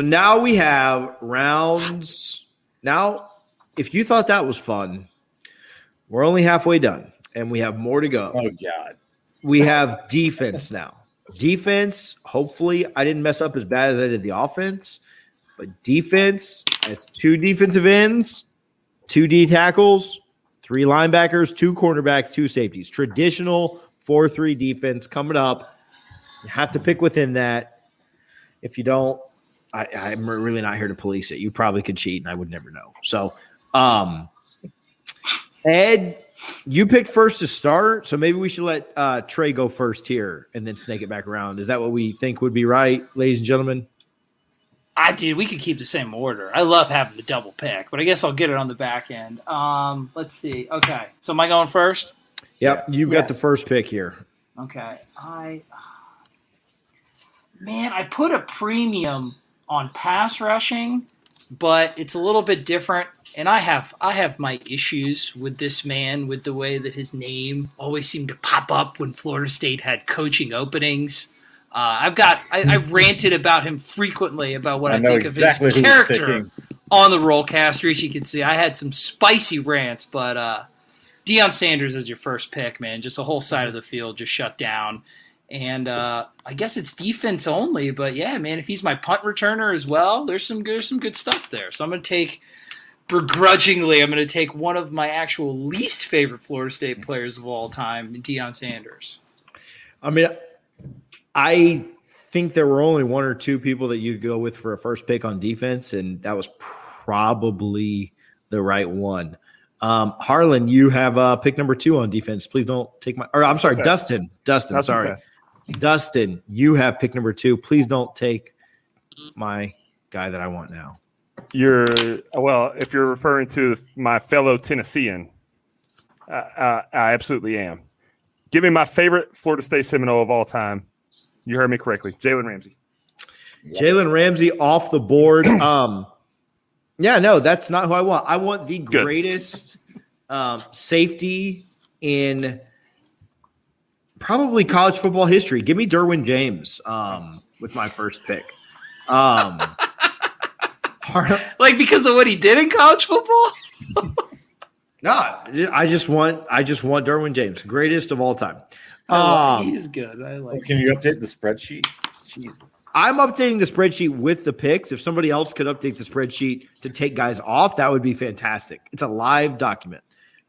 So now we have rounds. Now, if you thought that was fun, we're only halfway done and we have more to go. Oh God. We have defense now. Defense, hopefully, I didn't mess up as bad as I did the offense, but defense has two defensive ends, two D tackles, three linebackers, two cornerbacks, two safeties. Traditional 4 3 defense coming up. You have to pick within that. If you don't, I, I'm really not here to police it. You probably could cheat, and I would never know. So, um, Ed, you picked first to start, so maybe we should let uh, Trey go first here, and then snake it back around. Is that what we think would be right, ladies and gentlemen? I did. We could keep the same order. I love having the double pick, but I guess I'll get it on the back end. Um, let's see. Okay, so am I going first? Yep, you've Yeah. got the first pick here. Okay, I man, I put a premium on pass rushing, but it's a little bit different. And I have I have my issues with this man with the way that his name always seemed to pop up when Florida State had coaching openings. Uh, I've got I, I've ranted about him frequently about what I, I think exactly of his character on the rollcast. As you can see, I had some spicy rants, but uh, Deion Sanders is your first pick, man. Just the whole side of the field just shut down. And uh, I guess it's defense only, but yeah, man, if he's my punt returner as well, there's some good, some good stuff there. So I'm going to take, begrudgingly, I'm going to take one of my actual least favorite Florida State players of all time, Deion Sanders. I mean, I think there were only one or two people that you'd go with for a first pick on defense, and that was probably the right one. Um, Harlan, you have uh, pick number two on defense. Please don't take my. Or I'm sorry, Okay. Dustin. Dustin, That's sorry, fast. Dustin. You have pick number two. Please don't take my guy that I want now. You're well. If you're referring to my fellow Tennessean, uh, uh, I absolutely am. Give me my favorite Florida State Seminole of all time. You heard me correctly, Jalen Ramsey. Jalen Ramsey off the board. Um, yeah, no, that's not who I want. I want the Good. greatest um, safety in probably college football history. Give me Derwin James um, with my first pick. Um, Har- Like because of what he did in college football? no, I just want I just want Derwin James, greatest of all time. Um, he is good. I like. Can you update the spreadsheet? Jesus. I'm updating the spreadsheet with the picks. If somebody else could update the spreadsheet to take guys off, that would be fantastic. It's a live document.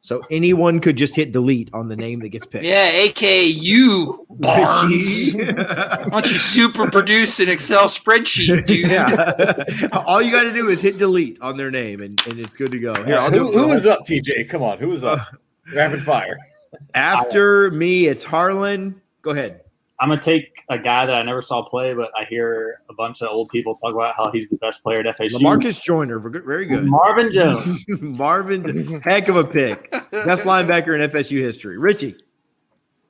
So anyone could just hit delete on the name that gets picked. Yeah, aka you, Barnes. Why don't you super produce an Excel spreadsheet, dude? yeah. All you got to do is hit delete on their name and, and it's good to go. Here, I'll do who, it for who the is up, TJ? Come on, who is up? Rapid fire. After me, it's Harlan. Go ahead. I'm gonna take a guy that I never saw play, but I hear a bunch of old people talk about how he's the best player at FSU. Marcus Joyner, very good. Marvin Jones. Marvin, heck of a pick. Best linebacker in FSU history. Richie.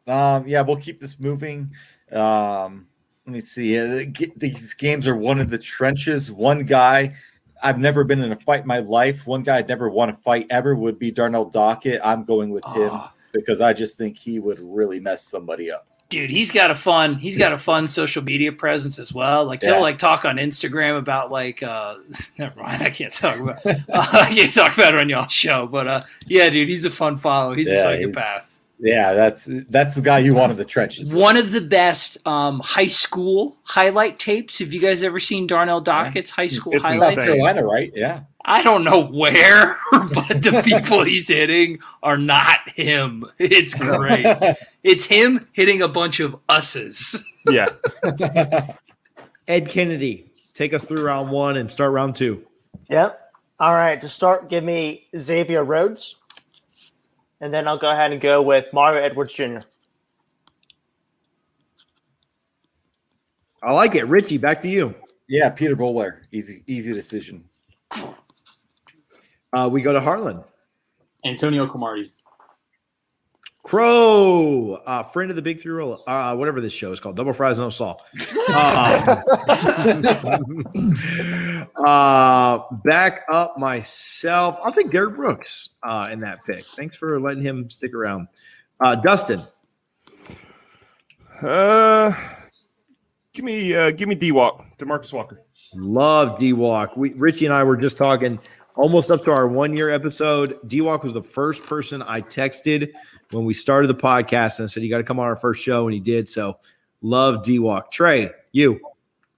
Um, yeah, we'll keep this moving. Um, let me see. Uh, the these games are one of the trenches. One guy I've never been in a fight in my life. One guy I'd never won a fight ever would be Darnell Dockett. I'm going with him Oh, because I just think he would really mess somebody up. Dude, he's got a fun. He's got a fun social media presence as well. Like Yeah. he'll like talk on Instagram about like. uh Never mind, I can't talk about. uh, I can't talk about it on y'all's show, but uh yeah, dude, he's a fun follow. He's Yeah, a he's- psychopath. Yeah, that's that's the guy you want in the trenches. One of the best um, high school highlight tapes. Have you guys ever seen Darnell Dockett's high school It's highlights? insane. Carolina, right? Yeah. I don't know where, but the people he's hitting are not him. It's great. It's him hitting a bunch of usses. Yeah, Ed Kennedy, take us through round one and start round two. Yep. All right. To start, give me Xavier Rhodes. And then I'll go ahead and go with Mario Edwards Jr. I like it. Richie, back to you. yeah, Peter Boulware. Easy, easy decision. Uh, we go to Harlan. Antonio Cromartie. Crow, uh, friend of the Big Three Roll, uh, whatever this show is called, Double Fries No Salt. Um, Uh, back up myself. I'll take Derrick Brooks uh, in that pick. Thanks for letting him stick around. Uh, Dustin, Uh, give me uh, give me D Walk, DeMarcus Walker. love D Walk. We Richie and I were just talking almost up to our one year episode. D Walk was the first person I texted when we started the podcast and I said, You got to come on our first show. And he did. So love D Walk. Trey, you.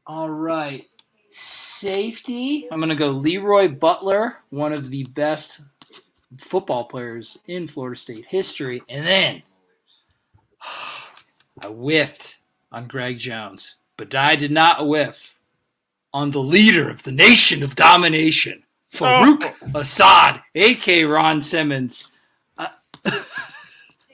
All right. Safety. I'm going to go LeRoy Butler, one of the best football players in Florida State history. And then I whiffed on Greg Jones, but I did not whiff on the leader of the nation of domination, Farouk oh. Assad, aka Ron Simmons.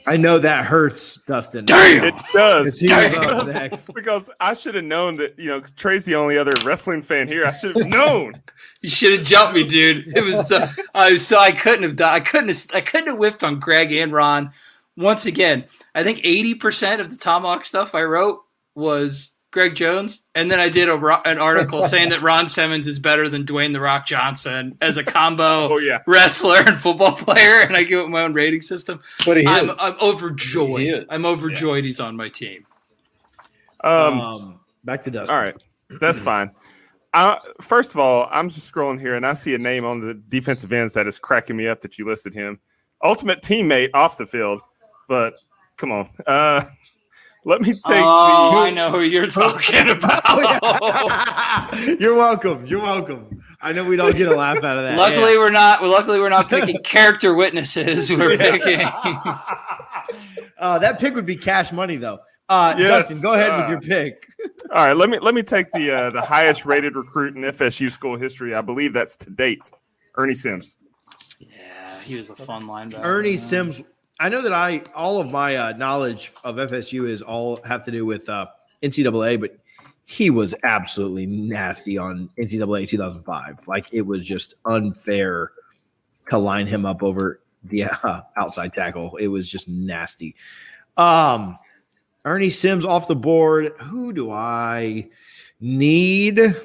I know that hurts, Dustin. Damn! It does. He was because, because I should have known that, you know Trey's the only other wrestling fan here. I should have known. You should have jumped me, dude. It was so I was so I couldn't have done. I couldn't have. I couldn't have whiffed on Greg and Ron. Once again, I think eighty percent of the Tomahawk stuff I wrote was Greg Jones, and then I did a, an article saying that Ron Simmons is better than Dwayne the Rock Johnson as a combo Oh, yeah. wrestler and football player, and I give it my own rating system. But he I'm, is. I'm overjoyed. He is. I'm overjoyed he's on my team. Um, Um, back to Dustin. all right. That's fine. Uh, first of all, I'm just scrolling here and I see a name on the defensive ends that is cracking me up that you listed him. Ultimate teammate off the field, but come on. Uh, let me take oh, the. I know who you're talking about. You're welcome. You're welcome. I know we don't get a laugh out of that. Luckily, we're not. Luckily, we're not picking character witnesses. We're picking. uh, that pick would be cash money, though. Uh, Yes, Dustin, go ahead uh, with your pick. All right, let me let me take the uh, the highest rated recruit in FSU school history. I believe that's to date, Ernie Sims. yeah, he was a fun linebacker. Ernie man. Sims. I know that I all of my uh, knowledge of FSU is all have to do with uh, NCAA, but he was absolutely nasty on NCAA 2005. Like it was just unfair to line him up over the uh, outside tackle. It was just nasty. Um, Ernie Sims off the board. Who do I need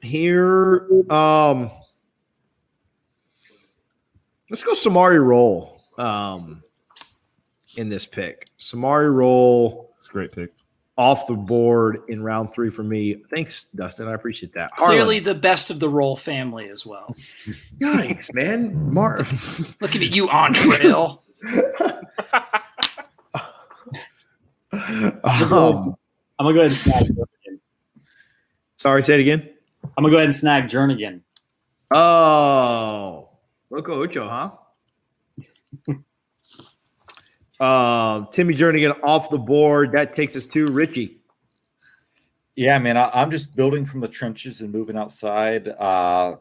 here? Um, let's go Samari Rolle um, in this pick. Samari Rolle It's a great pick. off the board in round three for me. Thanks, Dustin. I appreciate that. Clearly, the best of the Rolle family as well. yikes, man. Mar- Looking at you, Antrel. um, I'm gonna go ahead and snag Jernigan. sorry, say it again. I'm gonna go ahead and snag Jernigan. Oh, Loco Ocho, huh? Um, Timmy Jernigan off the board. That takes us to Richie. Yeah, man, I, I'm just building from the trenches and moving outside. Uh,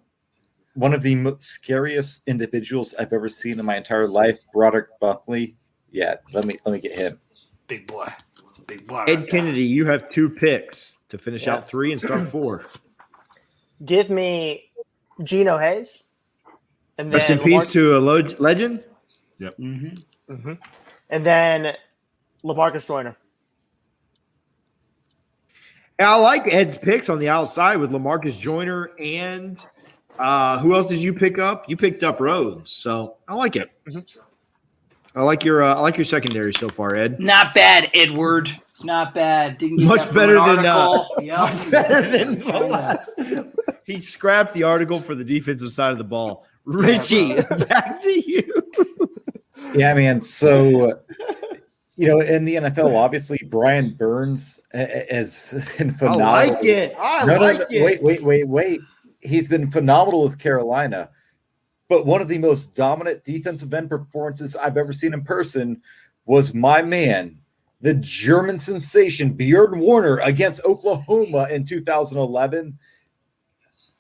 one of the most scariest individuals I've ever seen in my entire life, Brodrick Bunkley. Yeah, let me let me get him. Big boy. It's a big boy. Ed Kennedy, you have two picks to finish Yeah. out three and start four. Give me Geno Hayes. And then Rest in Lamar- peace to a lo- legend. Mhm. Mhm. And then Lamarcus Joyner. And I like Ed's picks on the outside with Lamarcus Joyner and uh, who else did you pick up? You picked up Rhodes, so I like it. Mhm. I like your uh, I like your secondary so far, Ed. Not bad, Edward. Not bad. Didn't get Much better than, uh, article. Yep. Much better than the last. He scrapped the article for the defensive side of the ball. Richie, back to you. Yeah, man. So, you know, in the NFL, obviously Brian Burns is been I phenomenal. like it. I No, no, like no, it. Wait, wait, wait, wait. He's been phenomenal with Carolina, but one of the most dominant defensive end performances I've ever seen in person was my man, the German sensation Bjoern Werner against Oklahoma in 2011.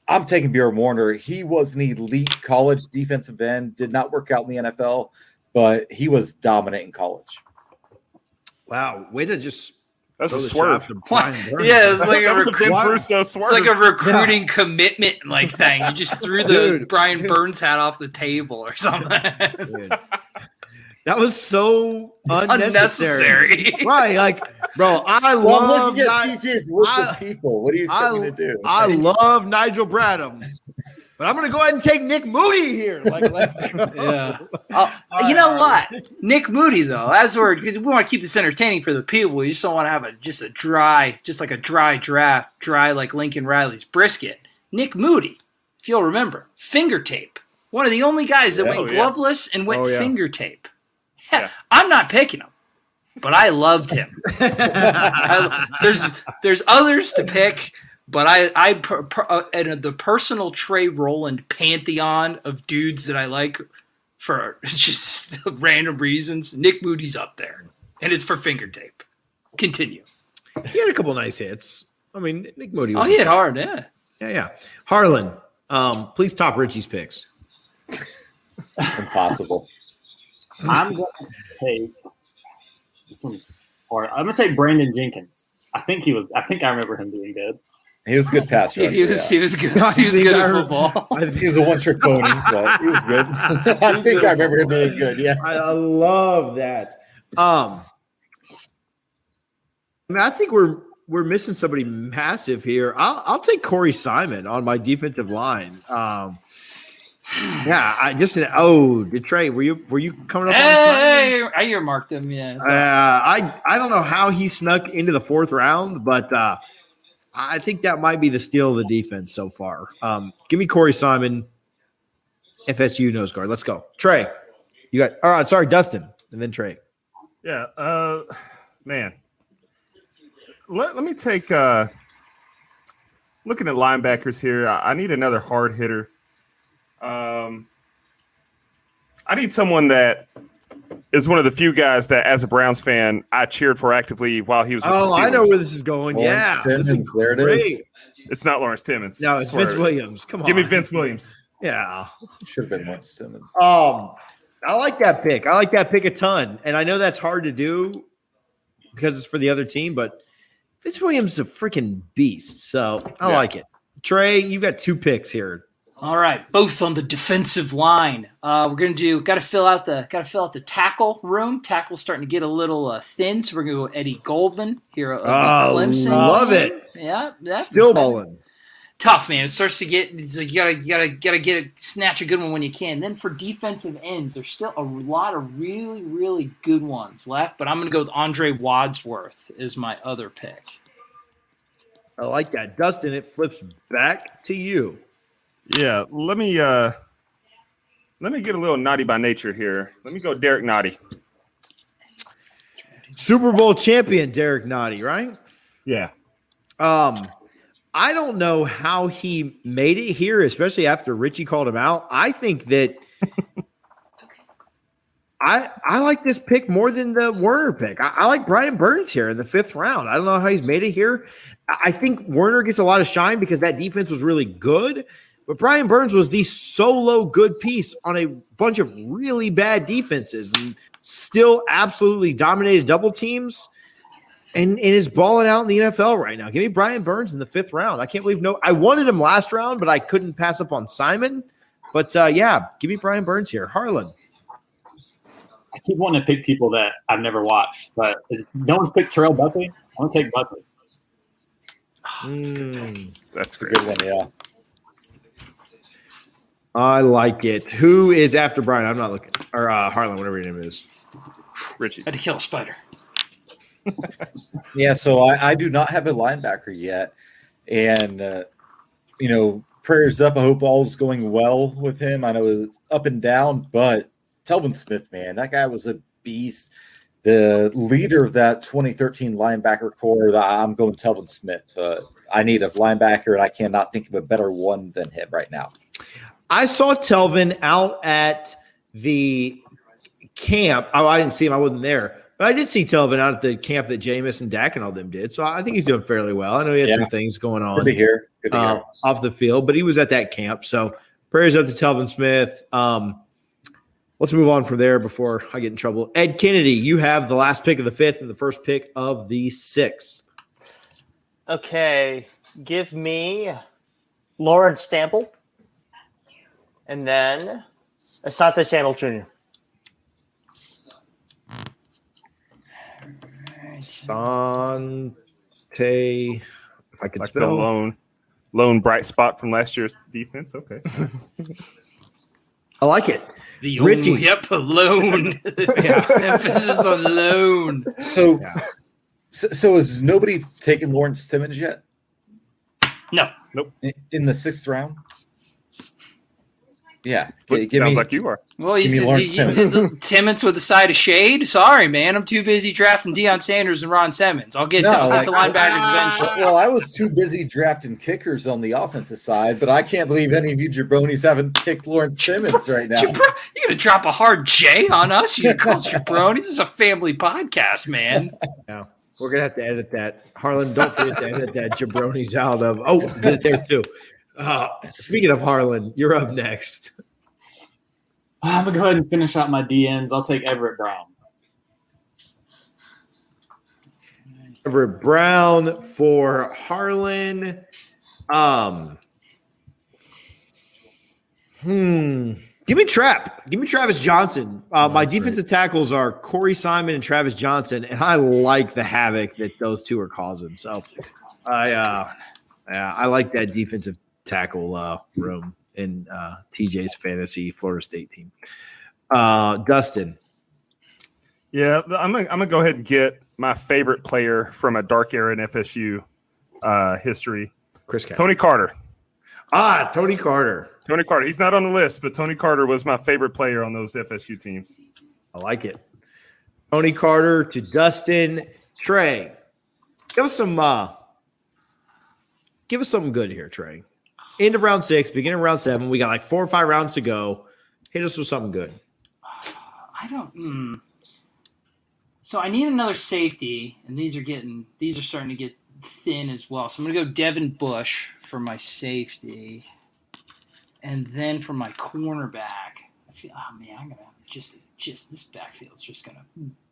I'm taking Bjoern Werner. He was an elite college defensive end. Did not work out in the NFL, but he was dominant in college. Wow, way to just That's a swerve. Brian Burns. Yeah, it's like that a was a recruit. Vince Russo swerve. It's like a recruiting commitment like thing. You just threw the Dude, Brian dude. Burns hat off the table or something. That was so unnecessary. Unnecessary. right, like Bro, I Well, I'm love looking at Ni- TJ's list I- of people. What are you I- expect me to do? I love Nigel Bradham. But I'm gonna go ahead and take Nick Moody here. Like, let's go. Yeah. Oh, you know what? Nick Moody, though, as we're because we want to keep this entertaining for the people. We just don't want to have a just a dry, just like a dry draft, dry like Lincoln Riley's brisket. Nick Moody, if you'll remember, finger tape. One of the only guys that Yeah. went Oh, yeah. gloveless and went Oh, yeah. finger tape. Yeah. I'm not picking him, but I loved him. I, there's there's others to pick, but I I per, per, uh, and the personal Trey Roland pantheon of dudes that I like for just random reasons. Nick Moody's up there, and it's for finger tape. Continue. he had a couple nice hits. I mean, Nick Moody. Oh, he hit hard, yeah. Yeah, yeah. Harlan, um, please top Richie's picks. Impossible. I'm going to take this one's hard. I'm going to take Brandon Jenkins. I think he was. I think I remember him being good. He was a good pass He, rusher. he was yeah. he was good. He was good at football. He was a one trick pony, but he was good. I think I remember him being good. Yeah. I, I love that. Um, I mean, I think we're we're missing somebody massive here. I'll I'll take Corey Simon on my defensive line. Um, yeah, I just oh Detroit, were you were you coming up on Simon? Hey, I earmarked him. Yeah. Uh, I I don't know how he snuck into the fourth round, but uh, I think that might be the steal of the defense so far. Um, give me Corey Simon, FSU nose guard. Let's go, Trey. You got all right. Sorry, Dustin, and then Trey. Yeah, uh, man. Let, let me take uh, looking at linebackers here. I, I need another hard hitter. Um, I need someone that is one of the few guys that, as a Browns fan, I cheered for actively while he was. With Oh, the I know where this is going. Lawrence yeah, this is Timmons, there it is. It's not Lawrence Timmons. No, it's. Vince Williams. Come on, Give me Vince Williams. Yeah. Should have been Lawrence Timmons. Um, I like that pick. I like that pick a ton, and I know that's hard to do because it's for the other team. But Vince Williams is a freaking beast, so I Yeah. like it. Trey, you've got two picks here. All right, both on the defensive line. Uh, we're gonna do. Got to fill out the. Got to fill out the tackle room. Tackle's starting to get a little uh, thin, so we're gonna go Eddie Goldman here. Of Oh, Clemson. love it. Yeah, yeah. Still balling. tough, man. It starts to get it's like you gotta you gotta gotta get a snatch a good one when you can. Then for defensive ends, there's still a lot of really really good ones left. But I'm gonna go with Andre Wadsworth is my other pick. I like that, Dustin. It flips back to you. Yeah, let me uh, let me get a little naughty by nature here. Let me go Derrick Nnadi. Super Bowl champion Derrick Nnadi, right? Yeah, Um, I don't know how he made it here, especially after Richie called him out. I think that I I like this pick more than the Werner pick. I, I like Brian Burns here in the fifth round. I don't know how he's made it here. I I think Werner gets a lot of shine because that defense was really good, but Brian Burns was the solo good piece on a bunch of really bad defenses and still absolutely dominated double teams and, and is balling out in the NFL right now. Give me Brian Burns in the fifth round. I can't believe no. I wanted him last round, but I couldn't pass up on Simon. But uh, yeah, give me Brian Burns here. Harlan. I keep wanting to pick people that I've never watched, but it's, no one's picked Terrell Buckley. I'm gonna take Buckley. Mm, that's great. Good one, yeah. I like it. Who is after Brian? I'm not looking. Or uh, Harlan, whatever your name is. Richie. Had to kill a spider. Yeah, so I, I do not have a linebacker yet, and uh, you know, prayers up. I hope all's going well with him. I know it's up and down, but Telvin Smith, man, that guy was a beast. The leader of that 2013 linebacker core. I'm going Telvin Smith. Uh, I need a linebacker, and I cannot think of a better one than him right now. I saw Telvin out at the camp. Oh, I didn't see him. I wasn't there. But I did see Telvin out at the camp that Jameis and Dak and all them did. So I think he's doing fairly well. I know he had Yeah. some things going on. Good to hear. Good to uh, off the field, but he was at that camp. So prayers up to Telvin Smith. Um, let's move on from there before I get in trouble. Ed Kennedy, you have the last pick of the fifth and the first pick of the sixth. Okay, give me Lauren Stample, and then Asante Samuel Jr. Sante. If I could Like the spell. lone lone bright spot from last year's defense. Okay. I like it. The Richie. Richie. Yep, alone. Yeah. Emphasis on alone. So, Yeah. so, so is nobody taking Lawrence Timmons yet No. Nope. in the sixth round? Yeah, But G- give sounds me- like you are. Well, Give you, Lawrence you, you, Timmons with a side of shade. Sorry, man. I'm too busy drafting Deion Sanders and Ron Simmons. I'll get, No, to, I'll like- linebackers eventually. Well, I was too busy drafting kickers on the offensive side, but I can't believe any of you jabronis haven't picked Lawrence Timmons right now. Jabro- you gonna drop a hard J on us? You gonna call us jabroni? This is a family podcast, man. Yeah. We're gonna have to edit that. Harlan, don't forget to edit that jabronis out of. Oh, did it there too. Uh, speaking of Harlan, you're up next. I'm gonna go ahead and finish out my DNs. I'll take Everett Brown. Everett Brown for Harlan. Um. Hmm. Give me Trap. Give me Travis Johnson. Uh, my defensive tackles are Corey Simon and Travis Johnson, and I like the havoc that those two are causing. So, I uh, yeah, I like that defensive tackle uh, room in uh, TJ's fantasy Florida State team. Uh, Dustin. Yeah, I'm gonna, I'm gonna go ahead and get my favorite player from a dark era in FSU uh, history, Chris Cat. Tony Carter. Ah, Tony Carter. Tony Carter. He's not on the list, but Tony Carter was my favorite player on those FSU teams. I like it. Tony Carter to Dustin Trey. Give us some. uh Give us something good here, Trey. End of round six, beginning of round seven. We got like four or five rounds to go. Hit us with something good. I don't. Hmm. So I need another safety, and these are getting these are starting to get thin as well. So I'm gonna go Devin Bush for my safety, and then for my cornerback. I feel, oh man, I'm gonna just just this backfield's just gonna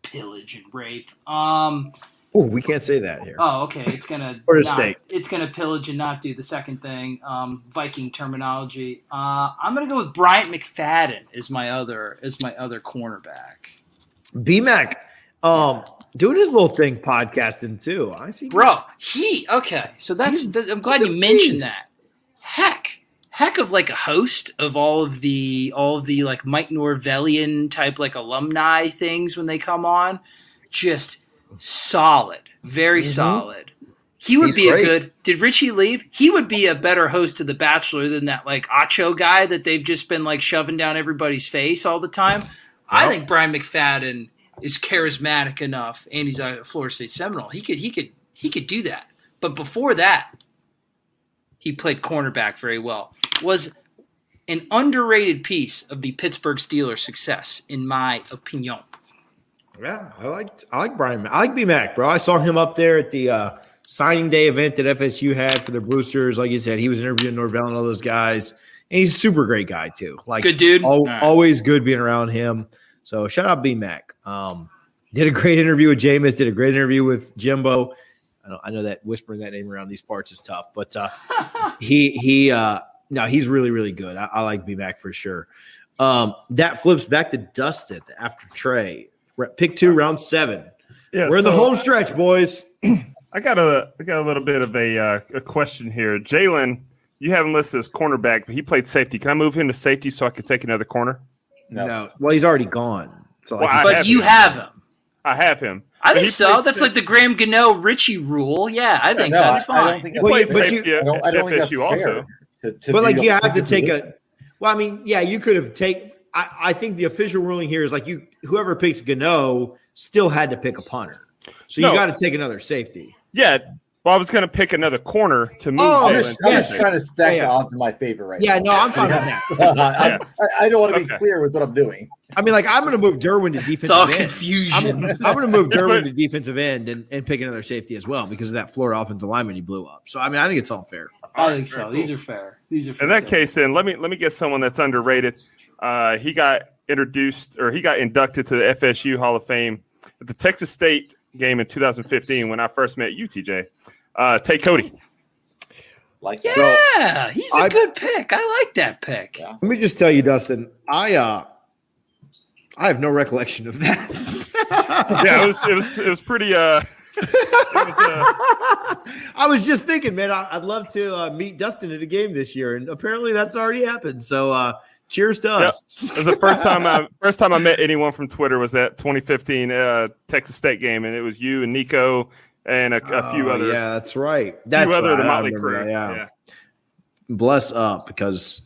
pillage and rape. Um. Oh, we can't say that here. Oh, okay. It's gonna Florida not- State. It's gonna pillage and not do the second thing. Um, Viking terminology. Uh, I'm gonna go with Bryant McFadden as my other as my other cornerback. BMAC, um, doing his little thing, podcasting too. I see, Bro, he okay. So that's th- I'm glad you mentioned beast. that. Heck, heck of like a host of all of the all of the like Mike Norvellian type like alumni things when they come on. Just solid, very Mhm. solid. He would He's be great. a good. Did Richie leave? He would be a better host to The Bachelor than that like Acho guy that they've just been like shoving down everybody's face all the time. I think Bryant McFadden is charismatic enough, and he's a Florida State Seminole. He could, he could, he could do that. But before that, he played cornerback very well. Was an underrated piece of the Pittsburgh Steelers' success, in my opinion. Yeah, I like I like Brian. I like BMAC, bro. I saw him up there at the uh, signing day event that FSU had for the Boosters. Like you said, he was interviewing Norvell and all those guys, and he's a super great guy too. Like Good dude. al- All right. always good being around him. So shout out BMAC. Um, did a great interview with Jameis. Did a great interview with Jimbo. I know, I know that whispering that name around these parts is tough, but uh, he he uh, no, he's really really good. I, I like BMAC for sure. Um, that flips back to Dustin after Trey. Pick two, round seven. Yeah, We're in the home stretch, boys. I got a I got a little bit of a uh, a question here. Jalen, you haven't listed as cornerback, but he played safety. Can I move him to safety so I can take another corner? No. Well, he's already gone. So Well, like, I but have you him. have him. I have him. I think so. That's sa- like the Graham Gano Richie rule. Yeah, I think no, that's I, I don't think He that's Well, played you- but safety I at, don't, I don't at think that's FSU also. To, to but like be you have to take position. a. Well, I mean, yeah, you could have take. I, I think the official ruling here is like you whoever picks Gano still had to pick a punter. So you got to take another safety. Yeah. Well, I was going to pick another corner to move Oh, I'm just, I'm just trying to stack Yeah, the odds in my favor right Yeah, now. no, I'm fine with that. I, I, I don't want to be Okay. clear with what I'm doing. I mean, like I'm going to move Derwin to It's all defensive end. confusion. I'm, I'm going to move Derwin to defensive end and, and pick another safety as well because of that Florida offensive lineman he blew up. So I mean, I think it's all fair. I think so. Very These are fair. These are fair. In that case, then let me let me get someone that's underrated. Uh, he got introduced or he got inducted to the FSU Hall of Fame at the Texas State game in 2015 when I first met you, TJ. Uh, Tay Cody. Like yeah, he's a I- good pick. I like that pick. Yeah. Let me just tell you, Dustin. I uh, I have no recollection of that. Yeah, it was it was it was pretty uh was, uh, I was just thinking, man, I, would love to uh, meet Dustin at a game this year, and apparently that's already happened. So, uh, cheers to us. It was the first time I first time I met anyone from Twitter was that 2015 uh, Texas State game, and it was you and Nico and a, a few Oh, other Yeah, that's right. few That's other of the Motley remember crew. that, Yeah. yeah. bless up because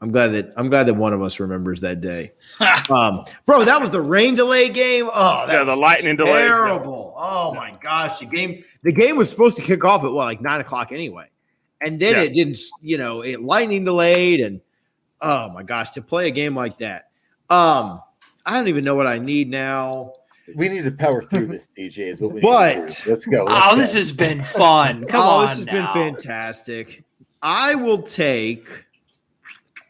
I'm glad that I'm glad that one of us remembers that day. um, bro, that was the rain delay game. Oh, that Yeah, the was lightning delay. terrible. Oh my gosh, the game the game was supposed to kick off at what like nine o'clock anyway, and then Yeah. it didn't. You know, it lightning delayed, and oh my gosh, to play a game like that. Um, I don't even know what I need now. We need to power through this, DJ. Is what we But- need to let's go. let's Oh, go. this has been fun. Come oh, on. this has now. been fantastic. I will take.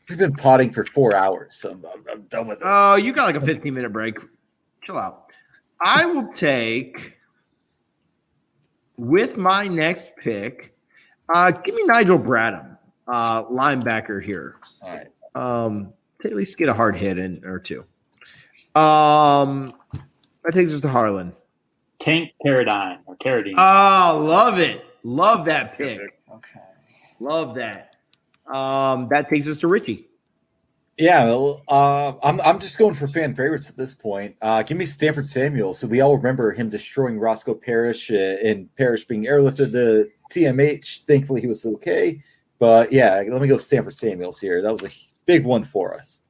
We've been potting for four hours, so I'm, I'm, I'm done with this. Oh, you got like a 15 minute break. Chill out. I will take with my next pick. Uh, give me Nigel Bradham, uh, linebacker here. All right. Um, to at least get a hard hit in or two. Um, that takes us to Harlan. Tank Paradine or Carradine. Oh, love it. Love that Good pick. Okay. Love that. Um, that takes us to Richie. Yeah, well, uh, I'm I'm just going for fan favorites at this point. Uh, give me Stanford Samuel. So we all remember him destroying Roscoe Parrish uh, and Parrish being airlifted to TMH. Thankfully, he was okay. But yeah, let me go Stanford Samuels here. That was a big one for us.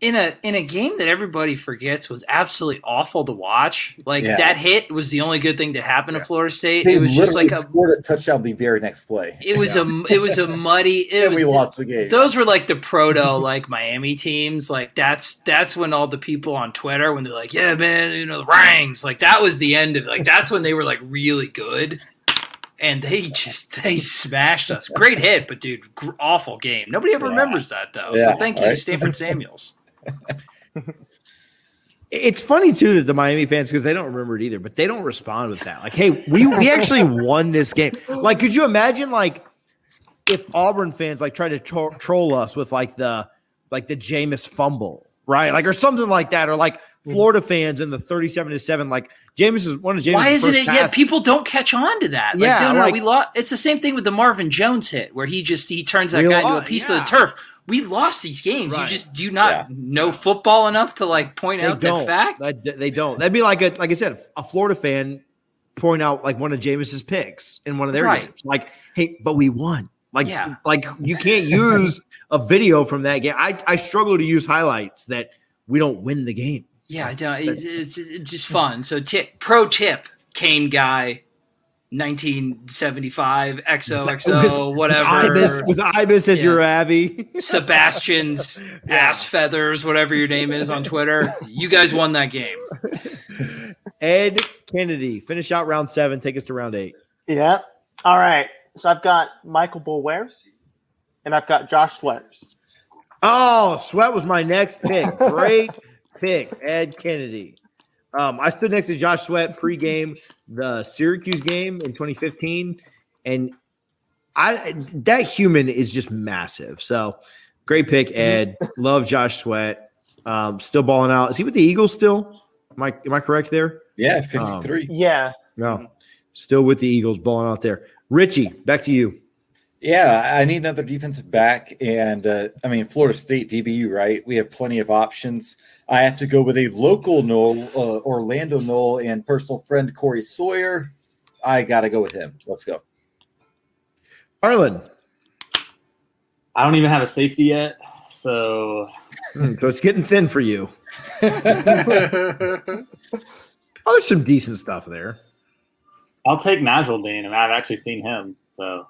in a in a game that everybody forgets was absolutely awful to watch. Like Yeah. that hit was the only good thing to happen Yeah. to Florida State. They it was just like a scored a touchdown the very next play. it was a it was a muddy. It and was we lost the game. Those were like the proto like Miami teams. Like that's that's when all the people on Twitter when they're like, yeah, man, you know the rangs. Like that was the end of it. like that's when they were like really good. And they just they smashed us. Great hit, but dude, gr- awful game. Nobody ever Yeah. remembers that though. Yeah, so thank you, right. Stanford Samuels. It's funny too that the Miami fans because they don't remember it either, but they don't respond with that. Like, hey, we we actually won this game. Like, could you imagine like if Auburn fans like try to tro- troll us with like the like the Jameis fumble, right? Like or something like that, or like Mm-hmm. Florida fans in the thirty-seven to seven, like Jameis is one of Jameis. Why isn't it? Yeah, people don't catch on to that. Like, Yeah, no, no, like- we lost. It's the same thing with the Marvin Jones hit, where he just he turns that We guy into a piece yeah. of the turf. We lost these games. Right. You just do not Yeah. know football enough to like point They out don't. that fact. That- they don't. That'd be like a like I said, a Florida fan point out like one of Jameis's picks in one of their Right. games. Like, hey, but we won. Like, Yeah. like you can't use a video from that game. I, I struggle to use highlights that we don't win the game. Yeah, I don't. It's, it's, it's just hmm. fun. So tip pro tip, Kane guy, 1975 XOXO whatever. Ibis, with Ibis as Yeah. your Abby. Sebastian's ass feathers, whatever your name is on Twitter. You guys won that game. Ed Kennedy, finish out round seven. Take us to round eight. Yeah. All right. So I've got Michael Boulwares and I've got Josh Sweaters. Oh, Sweat was my next pick. Great pick, Ed Kennedy. Um, I stood next to Josh Sweat pregame the Syracuse game in 2015, and I that human is just massive. So great pick, Ed. Love Josh Sweat. Um, still balling out. Is he with the Eagles still? Am I am I correct there? Yeah, 53. Yeah. No, still with the Eagles, balling out there. Richie, back to you. Yeah, I need another defensive back. And uh, I mean, Florida State, DBU, right? We have plenty of options. I have to go with a local Nole, uh, Orlando Nole, and personal friend Corey Sawyer. I got to go with him. Let's go. Arlen. I don't even have a safety yet, so Hmm, so it's getting thin for you. Oh, there's some decent stuff there. I'll take Nigel Dean, and I've actually seen him. So I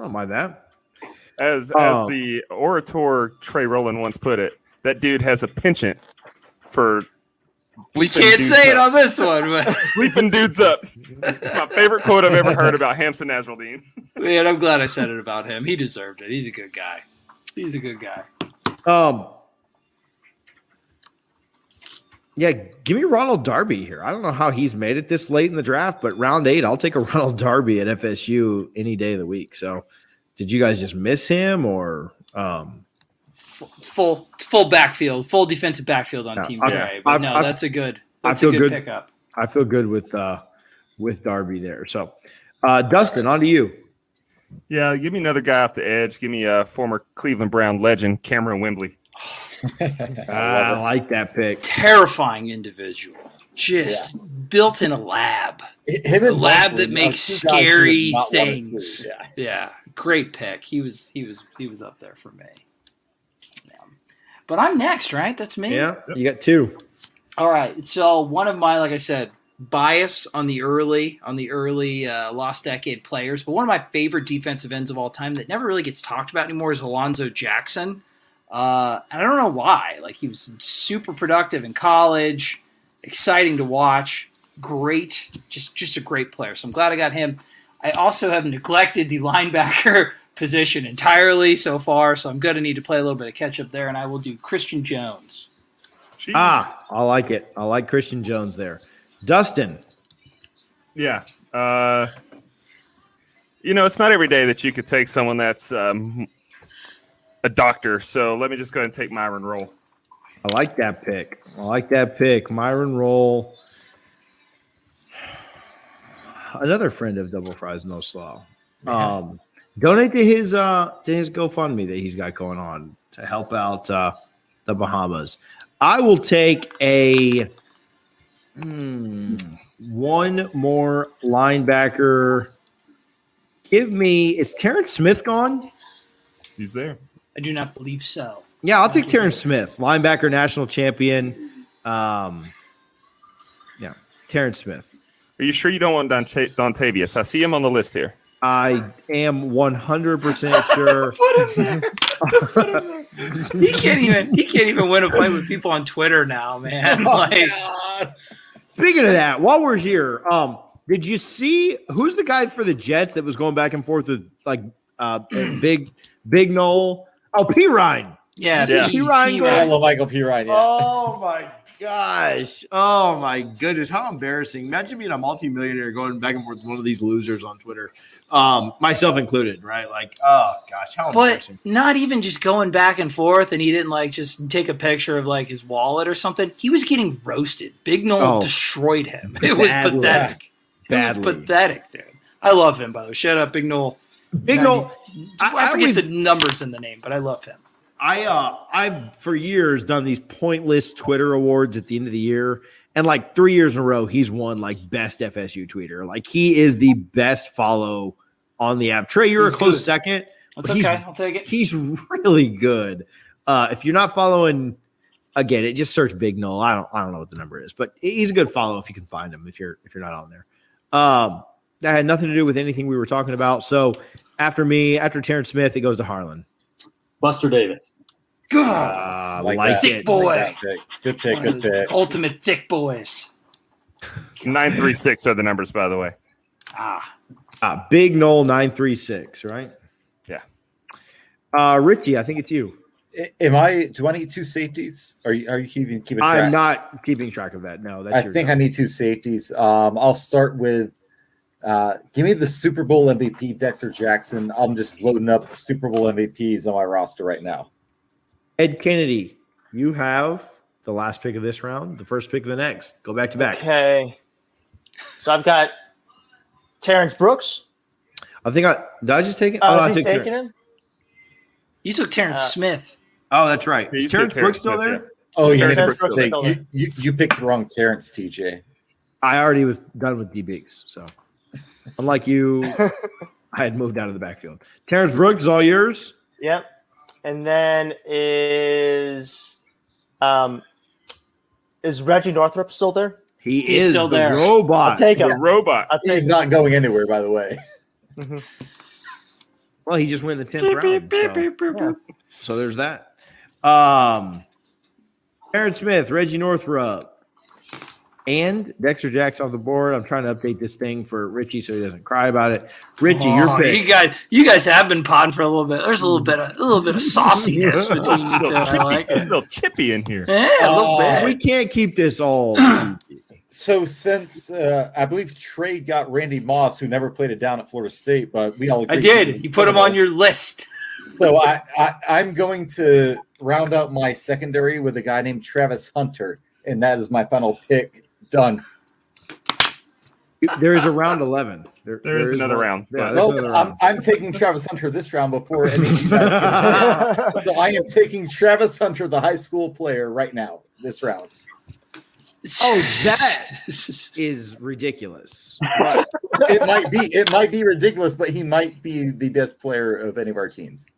don't mind that. As as the orator Trey Rowland once put it, that dude has a penchant for bleeping Can't dudes say it on this one, but bleeping dudes up. It's my favorite quote I've ever heard about Hampson Nasruddin. man, I'm glad I said it about him. He deserved it. He's a good guy. He's a good guy. Um, yeah, give me Ronald Darby here. I don't know how he's made it this late in the draft, but round eight, I'll take a Ronald Darby at FSU any day of the week. So, did you guys just miss him or? Um, Full full, full backfield, full defensive backfield on Yeah, Team I- J. But I- no, I- that's a good. I feel a good, good. pickup. I feel good with uh, with Darby there. So, uh, Dustin, on to you. Yeah, give me another guy off the edge. Give me a former Cleveland Brown legend, Kamerion Wimbley. I like that pick. Terrifying individual. Just built in a lab. Him A and lab Mosley that makes two guys scary things. Yeah. Yeah, great pick. He was he was he was up there for me. Yeah. But I'm next, right? That's me. Yeah, you got two. All right. So one of my, like I said, bias on the early on the early uh, lost decade players, but one of my favorite defensive ends of all time that never really gets talked about anymore is Alonzo Jackson. Uh, and I don't know why. Like he was super productive in college, exciting to watch, great, just just a great player. So I'm glad I got him. I also have neglected the linebacker position entirely so far, so I'm going to need to play a little bit of catch up there, and I will do Christian Jones. Jeez. Ah, I like it. I like Christian Jones there. Dustin, Yeah. Uh, you know, it's not every day that you could take someone that's um, a doctor. So let me just go ahead and take Myron Rolle. I like that pick. I like that pick. Myron Rolle. Another friend of Double Fries No Slaw. Um, donate to his uh to his GoFundMe that he's got going on to help out uh the Bahamas. I will take a hmm, one more linebacker. Give me is Terrence Smith gone? He's there. I do not believe so. Yeah, I'll take Terrence Smith, linebacker, national champion. Um, yeah, Terrence Smith. Are you sure you don't want Don Dontavius? I see him on the list here. I am 100% sure. Put him there. Put him there. He can't even. He can't even win a fight with people on Twitter now, man. Like, Speaking of that, while we're here, um, did you see who's the guy for the Jets that was going back and forth with like uh, big, big Noel? Oh, P. Ryan. yeah, Yeah. P- P. Ryan P- going- Hello, Michael P. Ryan. Yeah. Oh my gosh! Oh my goodness! How embarrassing! Imagine being a multimillionaire going back and forth with one of these losers on Twitter, um, myself included. Right? Like, oh gosh, how But embarrassing! not even just going back and forth, and he didn't like just take a picture of like his wallet or something. He was getting roasted. Big Noel Oh. destroyed him. It was Badly. pathetic. It Badly. was pathetic, dude. I love him, by the way. Shout out, Big Noel. Big Noel. I, I- I forget was- the numbers in the name, but I love him. I uh I've for years done these pointless Twitter awards at the end of the year. And like three years in a row, he's won like best FSU tweeter. Like he is the best follow on the app. Trey, you're He's a close good. second. That's okay. I'll take it. He's really good. Uh if you're not following again, it just search Big Noel. I don't I don't know what the number is, but he's a good follow if you can find him if you're if you're not on there. Um that had nothing to do with anything we were talking about. So after me, after Terrence Smith, it goes to Harlan. Buster Davis. God, Uh, Like like, that. it. boy. Like pick. Good pick. one Good pick. ultimate thick boys. Nine three six are the numbers, by the way. Ah, Uh, Big Noel nine three six, right? Yeah. Uh, Richie, I think it's you. I- Am I? Do I need two safeties? Are you? Are you keeping keeping track? I'm not keeping track of that. No, that's I your think I need two safeties. Um, I'll start with. Uh, give me the Super Bowl MVP, Dexter Jackson. I'm just loading up Super Bowl MVPs on my roster right now. Ed Kennedy. You have the last pick of this round, the first pick of the next. Go back to back. Okay. So I've got Terrence Brooks. I think I did. I just take it. Oh, no, I took taking Terrence. him? you took Terrence Uh, Smith. Oh, that's right. Yeah, Is Terrence took Brooks still Smith, there? Oh, you, Terrence made Brooks mistake. still You, you you picked the wrong Terrence, TJ. I already was done with D Biggs. So, unlike you, I had moved out of the backfield. Terrence Brooks all yours. Yep. And then is um is Reggie Northrup still there? He He's is still the there. robot. I'll take The him. robot. I'll take He's him. not going anywhere, by the way. Mhm. well, he just went in the tenth round. beep, beep, so- beep, beep, Yeah. So there's that. Um, Aaron Smith, Reggie Northrup, and Dexter Jackson off the board. I'm trying to update this thing for Richie so he doesn't cry about it. Richie, your Oh, pick. You guys, you guys have been podding for a little bit. There's a little bit of a little bit of sauciness between you two. little, I chippy, like it. little chippy in here. Yeah, a little Oh, bit. we can't keep this all. So since uh, I believe Trey got Randy Moss, who never played it down at Florida State, but we all I did. You put him on your list. So I, I I'm going to round out my secondary with a guy named Travis Hunter, and that is my final pick. Done. There is a round eleven. There, There is another one. round, Yeah, but- another I'm, round. I'm taking Travis Hunter this round before any of you guys So I am taking Travis Hunter, the high school player, right now, this round. Oh, that is ridiculous. But it might be it might be ridiculous, but he might be the best player of any of our teams.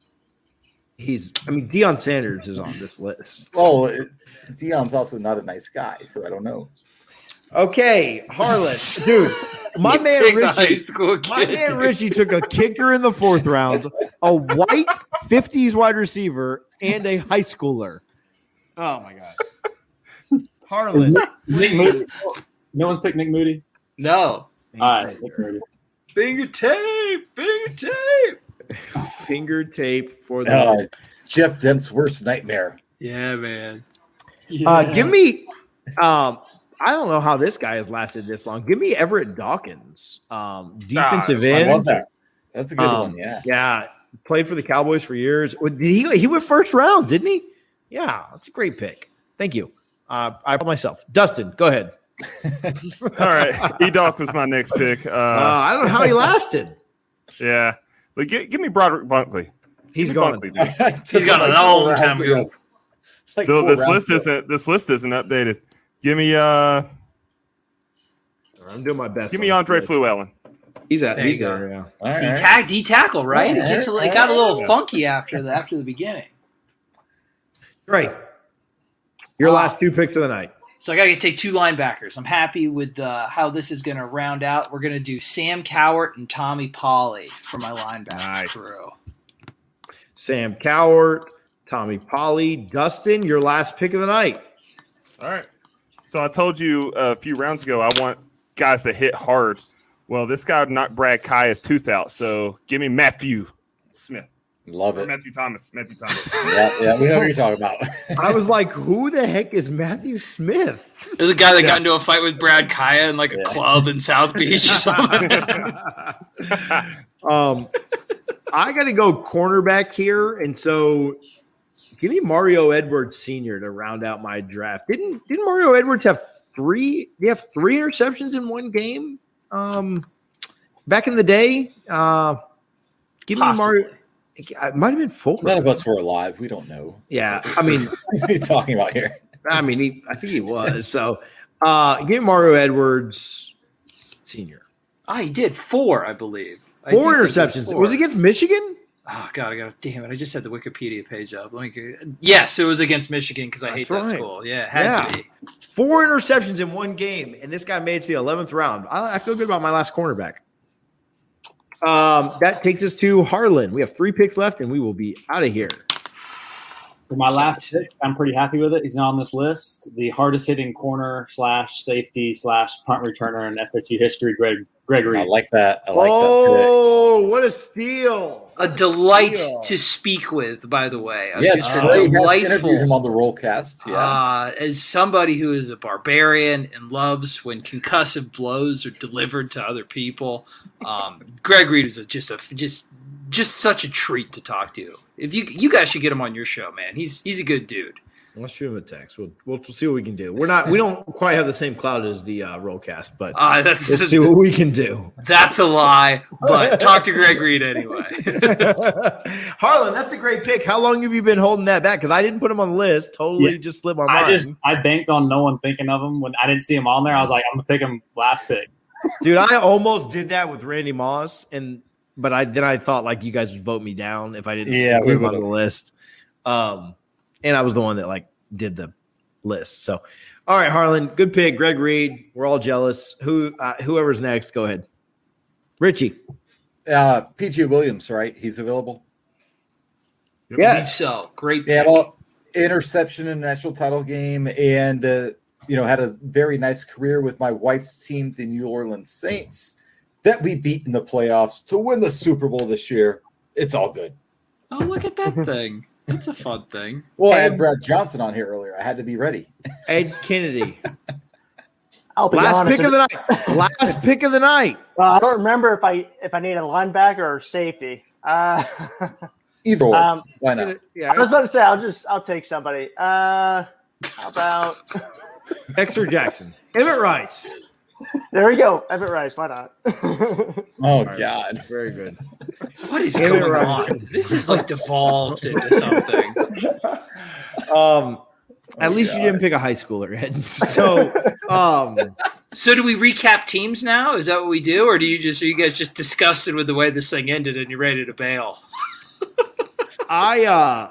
He's. I mean, Deion Sanders is on this list. Oh, it, Deion's also not a nice guy, so I don't know. Okay, Harlan, dude. My man picked the high Richie. My man Richie took a kicker in the fourth round, a white 50s wide receiver, and a high schooler. Oh my god. Harlan. Nick Moody. No one's picked Nick Moody. No. All right, Finger tape. Finger tape. Finger tape for the. Uh, Jeff Demps' worst nightmare. Yeah, man. Uh, give me. Um, I don't know how this guy has lasted this long. Give me Everett Dawkins, um, defensive Ah, end. love that. That's a good Um, one. Yeah. Yeah, played for the Cowboys for years. Did he? He went first round, didn't he? Yeah, that's a great pick. Thank you. Uh, I myself, Dustin, go ahead. All right, Edoc was my next pick. Uh, Uh, I don't know how he lasted. yeah, but give, give me Brodrick Bunkley. He's Give me gone. Bunkley, dude. I took He's got him a long time ago. ago. Like Though this list ago. isn't this list isn't updated. Give me uh, I'm doing my best. give me Andre this. Fluellen. He's at. There He's you go. there. Yeah. All See, right. tag D tackle, right? It gets a, it got a little yeah. funky after the after the beginning. Great. Your Ah. last two picks of the night. So I got to take two linebackers. I'm happy with uh, how this is going to round out. We're going to do Sam Cowart and Tommy Polley for my linebacker Nice. crew. Sam Cowart, Tommy Polley, Dustin. Your last pick of the night. All right. So I told you a few rounds ago I want guys to hit hard. Well, this guy knocked Brad Kaaya's tooth out. So give me Matthew Smith Love or it. Matthew Thomas. Matthew Thomas. Yeah, yeah, we know what you're talking about. I was like, who the heck is Matthew Smith? There's a guy that Yeah. got into a fight with Brad Kaya in like a Yeah. club in South Beach or something. um, I got to go cornerback here, and so give me Mario Edwards Senior to round out my draft. Didn't didn't Mario Edwards have three? They have three interceptions in one game. Um, back in the day. Uh, give me Mario. It might have been four. None of us were alive. We don't know. Yeah, I mean, What are you talking about here? I mean, he, I think he was. So, uh, give me Mario Edwards Senior. Ah, he did four, I believe. Four do think it interceptions. four. Was it against Michigan? Oh god, I got it. damn it! I just had the Wikipedia page up. Let me. Yes, it was against Michigan because I hate That's that school. Yeah, had Yeah. to be. Four interceptions in one game, and this guy made it to the eleventh round. I, I feel good about my last cornerback. Um, that takes us to Harlan. We have three picks left, and we will be out of here. For my last pick, I'm pretty happy with it. He's not on this list. The hardest hitting corner slash safety slash punt returner in FSU history, Greg Gregory. I like that. I like that. oh, what a steal! A delight Yeah. to speak with, by the way. Uh, Yeah, just Trey a has interviewed him on the Rollcast. Yeah. Uh, as somebody who is a barbarian and loves when concussive blows are delivered to other people, um, Greg Reed is a, just a just just such a treat to talk to. If you you guys should get him on your show, man. He's he's a good dude. Let's shoot him a text. We'll, we'll see what we can do. We're not. We don't quite have the same cloud as the uh, rollcast, but Uh, let's see what we can do. that's a lie, but talk to Greg Reed anyway. Harlan, that's a great pick. How long have you been holding that back? Because I didn't put him on the list. Totally Yeah. just slipped my mind. I just I banked on no one thinking of him when I didn't see him on there. I was like, I'm gonna pick him last pick. Dude, I almost did that with Randy Moss, and but I then I thought like you guys would vote me down if I didn't Yeah, put we him on the list. Um, and I was the one that like did the list. So, all right, Harlan, good pick. Greg Reed, we're all jealous. Who, uh, whoever's next, go ahead. Richie, Uh, PJ Williams, right? He's available. Yeah, so great. Yeah, pick. well, interception in the national title game, and uh, you know had a very nice career with my wife's team, the New Orleans Saints, that we beat in the playoffs to win the Super Bowl this year. It's all good. Oh, look at that thing. That's a fun thing. Well, I had Brad Johnson on here earlier. I had to be ready. Ed Kennedy, I'll be last honest. pick of the night. Last pick of the night. uh, I don't remember if I if I need a linebacker or safety. Uh, Either way, um, Why not? Yeah, I was about to say I'll just I'll take somebody. Uh, how about Dexter Jackson, Emmett Rice. There we go. Everett Rice. Why not? Oh right. God. Very good. What is Give it going right. on? This is like devolved into something. Um, at Oh, least you didn't pick a high schooler, Ed. So, um, So do we recap teams now? Is that what we do, or do you just are you guys just disgusted with the way this thing ended and you're ready to bail? I uh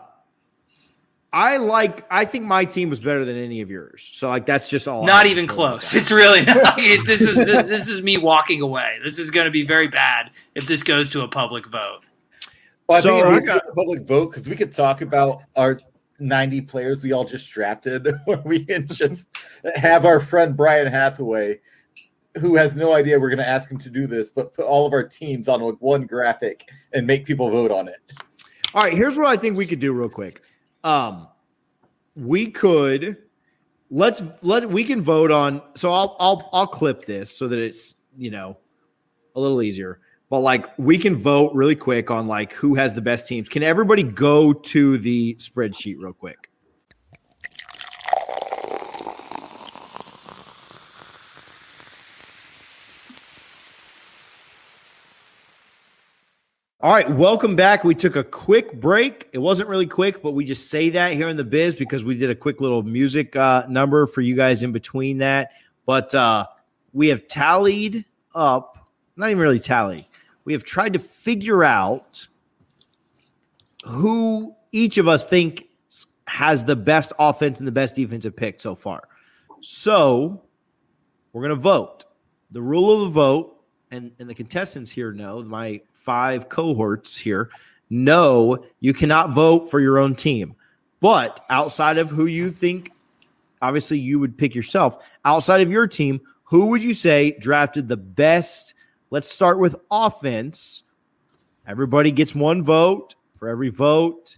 I like I think my team was better than any of yours. So like that's just all Not have to even say about close. It's really not. It- this is this, this is me walking away. This is going to be very bad if this goes to a public vote. Well, I So, think I it needs to a public vote because we could talk about our 90 players we all just drafted, or we can just have our friend Brian Hathaway, who has no idea we're going to ask him to do this, but put all of our teams on like one graphic and make people vote on it. All right, here's what I think we could do real quick. Um we could let's let we can vote on so I'll I'll I'll clip this so that it's, you know, a little easier. But like we can vote really quick on like who has the best teams. Can everybody go to the spreadsheet real quick? All right, welcome back. We took a quick break. It wasn't really quick, but we just say that here in the biz because we did a quick little music uh, number for you guys in between that. But uh, we have tallied up, not even really tally. We have tried to figure out who each of us think has the best offense and the best defensive pick so far. So we're going to vote. The rule of the vote, and, and the contestants here know, my five cohorts here know you cannot vote for your own team. But outside of who you think, obviously you would pick yourself, outside of your team, who would you say drafted the best? Let's start with offense. Everybody gets one vote for every vote.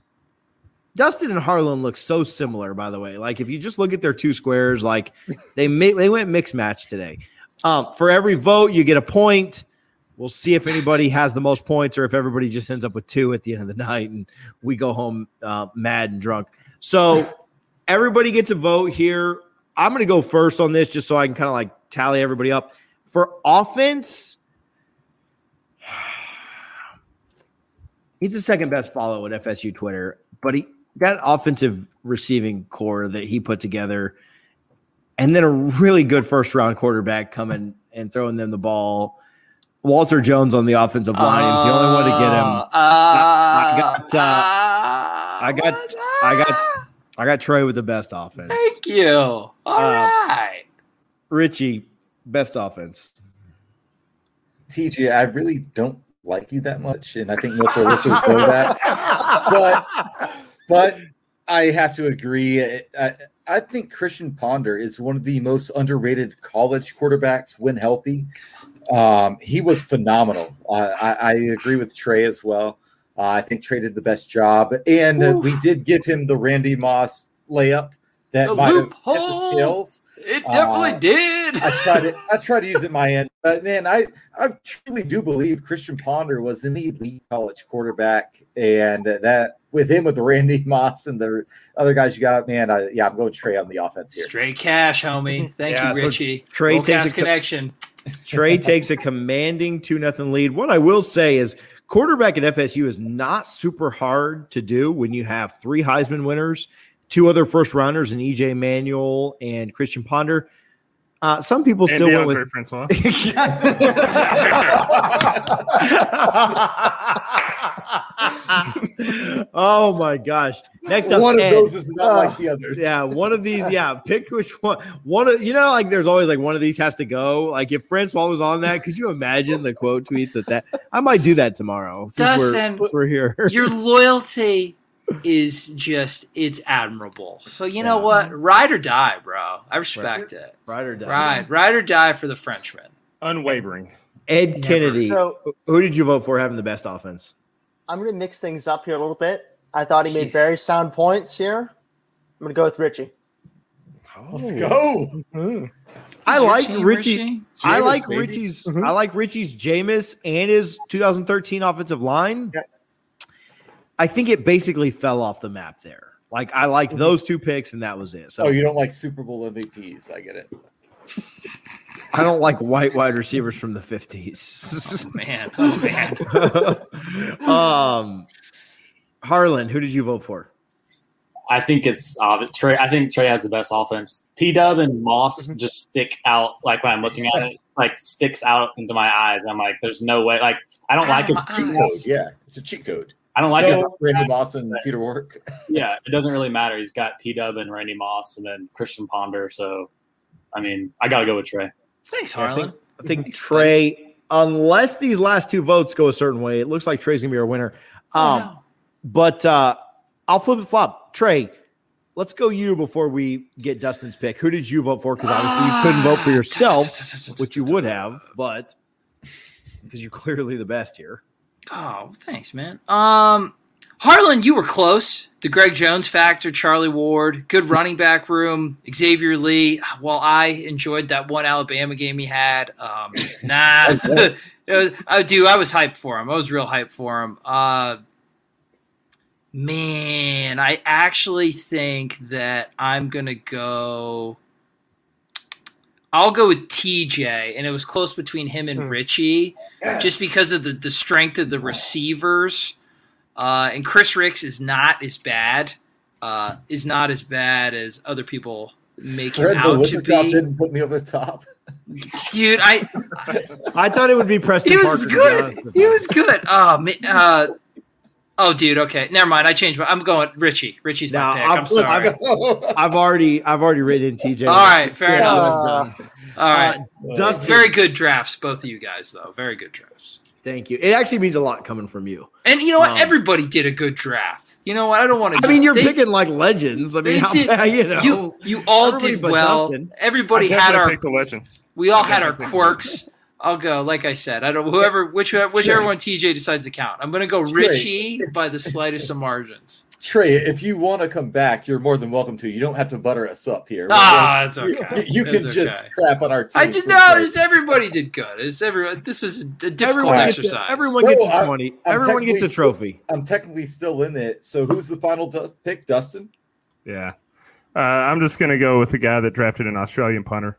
Dustin and Harlan look so similar, by the way. Like if you just look at their two squares, like they ma- they went mixed match today. Um, for every vote, you get a point. We'll see if anybody has the most points or if everybody just ends up with two at the end of the night and we go home uh, mad and drunk. So everybody gets a vote here. I'm going to go first on this just so I can kind of like tally everybody up. For offense, he's the second best follow at FSU Twitter, but he that offensive receiving core that he put together, and then a really good first round quarterback coming and throwing them the ball. Walter Jones on the offensive line is the only one to get him. Uh, I got, uh, uh, I got- what? I got- I got Trey with the best offense. Thank you. All right. Uh, Richie, best offense. TJ, I really don't like you that much, and I think most of our listeners know that. But but I have to agree. I, I think Christian Ponder is one of the most underrated college quarterbacks when healthy. Um, he was phenomenal. Uh, I, I agree with Trey as well. Uh, I think Trey did the best job, and uh, Ooh. we did give him the Randy Moss layup that The might have kept the loophole. skills. It definitely Uh, did. I tried to I tried to use it my end, but man, I I truly do believe Christian Ponder was an elite college quarterback, and that with him with Randy Moss and the other guys you got, man, I, yeah, I'm going Trey on the offense here. Straight cash, homie. Thank Yeah, you, so Richie. Trey Roll takes cast a co- connection. Trey takes a commanding 2 nothing lead. What I will say is quarterback at FSU is not super hard to do when you have three Heisman winners, two other first rounders and EJ Manuel and Christian Ponder. Uh, some people And still went Deondre with Francois. oh my gosh. Next up, One of Ed. those is not Uh, like the others. Yeah, one of these. Yeah, pick which one. One of you know, like there's always like one of these has to go. Like if Francois was on that, could you imagine the quote tweets at that? I might do that tomorrow. Since we're, Dustin, since we're here. Your loyalty is just it's admirable. So you know Yeah. what? Ride or die, bro. I respect it. Ride or die. Ride, ride or die for the Frenchman. Unwavering. Ed Kennedy. So Who did you vote for having the best offense? I'm going to mix things up here a little bit. I thought he made very sound points here. I'm going to go with Richie. Let's go. Mhm. I like team, Richie. I like baby. Richie's. Mhm. I like Richie's Jameis and his 2013 offensive line. Yeah. I think it basically fell off the map there. Like I like Mhm. those two picks, and that was it. So Oh, you don't like Super Bowl MVPs? I get it. I don't like white wide receivers from the fifties. Oh, man. Oh, man. um, Harlan, who did you vote for? I think it's uh, Trey. I think Trey has the best offense. P Dub and Moss just stick out like when I'm looking at it, like sticks out into my eyes. I'm like, there's no way. Like I don't like it. cheat code. Yeah, it's a cheat code. I don't like So, it. Randy Moss and Peter Warrick. Yeah, it doesn't really matter. He's got P Dub and Randy Moss, and then Christian Ponder. So, I mean, I got to go with Trey. Thanks, I think- Harlan. I think Trey, unless these last two votes go a certain way, it looks like Trey's gonna be our winner. Oh, Um, no. But uh, I'll flip it flop. Trey, let's go you before we get Dustin's pick. Who did you vote for? Because obviously you couldn't vote for yourself, which you would have, but because you're clearly the best here. Oh, thanks, man. Um, Harlan, you were close. The Greg Jones factor, Charlie Ward, good running back room, Xavier Lee. While I enjoyed that one Alabama game he had, um, nah, was, I do. I was hyped for him. I was real hyped for him. Uh, man, I actually think that I'm gonna go. I'll go with TJ, and it was close between him and Hmm. Richie just because of the, the strength of the receivers. Uh, and Chris Rix is not as bad. Uh, is not as bad as other people make him out to be. didn't put me over the top. Dude, I I thought it would be Preston he was Parker. good. honest He was good. Oh, man, uh, oh, dude. Okay, never mind. I changed my. I'm going Richie. Richie's my Now, pick. I'm- I'm sorry. I'm- I've already I've already written TJ. All right, fair Yeah, enough. I'm. All right. Uh, Dustin, Very good drafts, both of you guys, though. Very good drafts. thank you. It actually means a lot coming from you. And you know what? Um, Everybody did a good draft. You know what? I don't want to. I mean, you're they, picking like legends. I mean, how did- you know. You you all Everybody did well. Dustin. Everybody I had our picked the legend. we all had our quirks. I'll go. Like I said, I don't. Whoever, whichever, whichever one TJ decides to count, I'm going to go Straight. Richie by the slightest of margins. Trey, if you want to come back, you're more than welcome to. You don't have to butter us up here. Ah, it's You- okay. You, can It's just okay. crap on our team. I did for no. Just everybody did good. It's everyone. This is a difficult Everyone gets, exercise. a, everyone gets a I'm- 20. I'm everyone gets a technically- trophy. I'm technically still in it. So who's the final dust pick? Dustin? Yeah. Uh, I'm just going to go with the guy that drafted an Australian punter.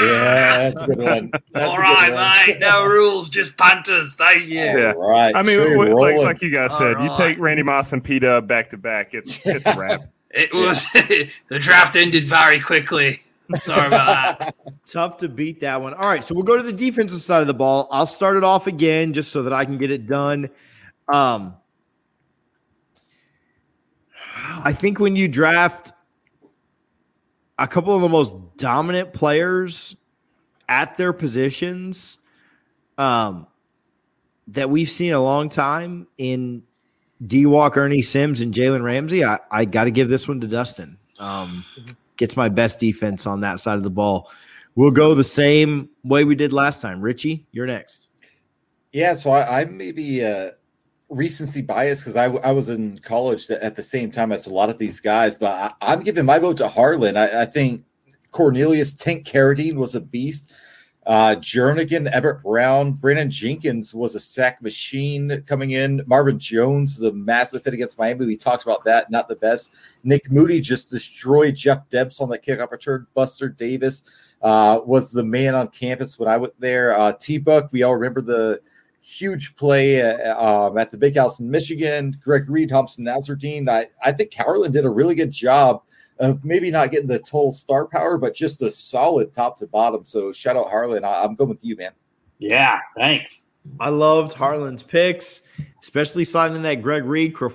Yeah, that's a good one. That's All a good right, one. mate. No rules, just punters. Thank you. Yeah. All right. I mean, Trey like, like you guys All said, you take Randy Moss and P Dub back to back. It's it's a wrap. It was the draft ended very quickly. Sorry about that. Tough to beat that one. All right, so we'll go to the defensive side of the ball. I'll start it off again just so that I can get it done. Um, I think when you draft a couple of the most dominant players at their positions um, that we've seen a long time in D Walk, Ernie Sims, and Jalen Ramsey, I, I got to give this one to Dustin. Um, gets my best defense on that side of the ball. We'll go the same way we did last time. Richie, you're next. Yeah, so I, I maybe uh, recency bias because I, I was in college at the same time as a lot of these guys, but I, I'm giving my vote to Harlan. I, I think Cornelius Tank Carradine was a beast. Uh, Jernigan, Everett Brown, Brandon Jenkins was a sack machine coming in. Marvin Jones, the massive hit against Miami. We talked about that, not the best. Nick Moody just destroyed Jeff Demps on that kickoff return. Buster Davis uh, was the man on campus when I went there. Uh, T Buck, we all remember the huge play uh, um, at the Big House in Michigan. Greg Reed, Thompson Nazardine. I, I think Harlan did a really good job of maybe not getting the total star power, but just a solid top to bottom. So shout out Harlan. I, I'm going with you, man. Yeah, thanks. I loved Harlan's picks, especially signing that Greg Reed Crow,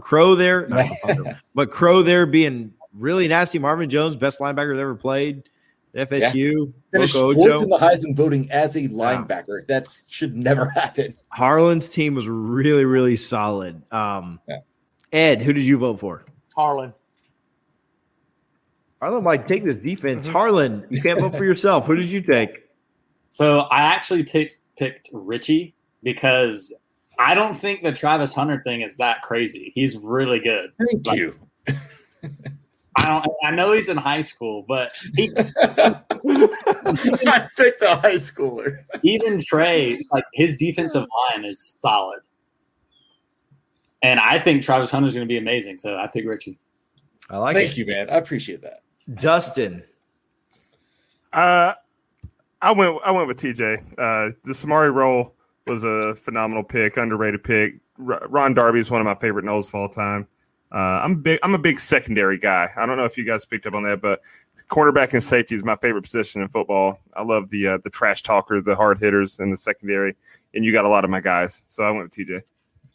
Crow there, not but Crow there being really nasty. Marvin Jones, best linebacker that ever played. At FSU, Finished Loco fourth Ojo. in the Heisman voting as a linebacker. That should never happen. Harlan's team was really, really solid. Um, Yeah. Ed, who did you vote for? Harlan. Harlan might take this defense. Harlan, you can't vote for yourself. Who did you take? So I actually picked picked Richie because I don't think the Travis Hunter thing is that crazy. He's really good. Thank Like- you. I don't. I know he's in high school, but he, I picked a high schooler. even Trey, like his defensive line is solid, and I think Travis Hunter's going to be amazing. So I pick Richie. I like Thank it. you, man. I appreciate that. Dustin. Uh, I went I went with TJ. Uh, the Samari Rolle was a phenomenal pick, underrated pick. R- Ron Darby is one of my favorite nose of all time. Uh, I'm big. I'm a big secondary guy. I don't know if you guys picked up on that, but cornerback and safety is my favorite position in football. I love the uh, the trash talker, the hard hitters, and the secondary. And you got a lot of my guys, so I went with TJ.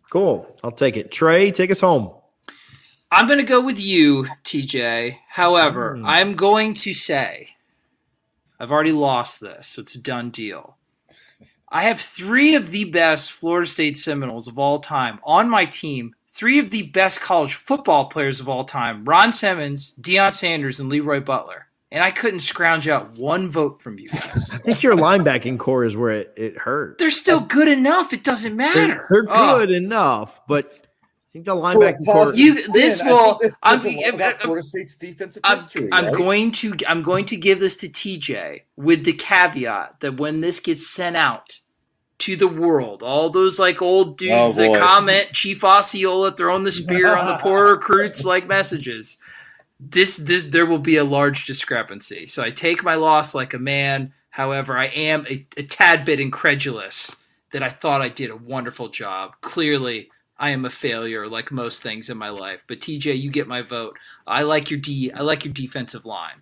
Cool. I'll take it. Trey, take us home. I'm going to go with you, TJ. However, Hmm. I'm going to say I've already lost this, so it's a done deal. I have three of the best Florida State Seminoles of all time on my team. Three of the best college football players of all time Ron Simmons, Deion Sanders, and LeRoy Butler. And I couldn't scrounge out one vote from you guys. I think your linebacking core is where it, it hurt. They're still good enough. It doesn't matter. They're, they're Oh. good enough, but I think the linebacking For core. positive You- this I will- this I'm- says a lot I'm- I'm- State's defensive I'm, history. I'm right? going to I'm going to give this to TJ with the caveat that when this gets sent out to the world, all those like old oh, dudes Oh, that comment Chief Osceola throwing the spear on the poor recruits like messages. This this there will be a large discrepancy. So I take my loss like a man. However, I am a, a tad bit incredulous that I thought I did a wonderful job. Clearly, I am a failure like most things in my life. But TJ, you get my vote. I like your D. I like your defensive line.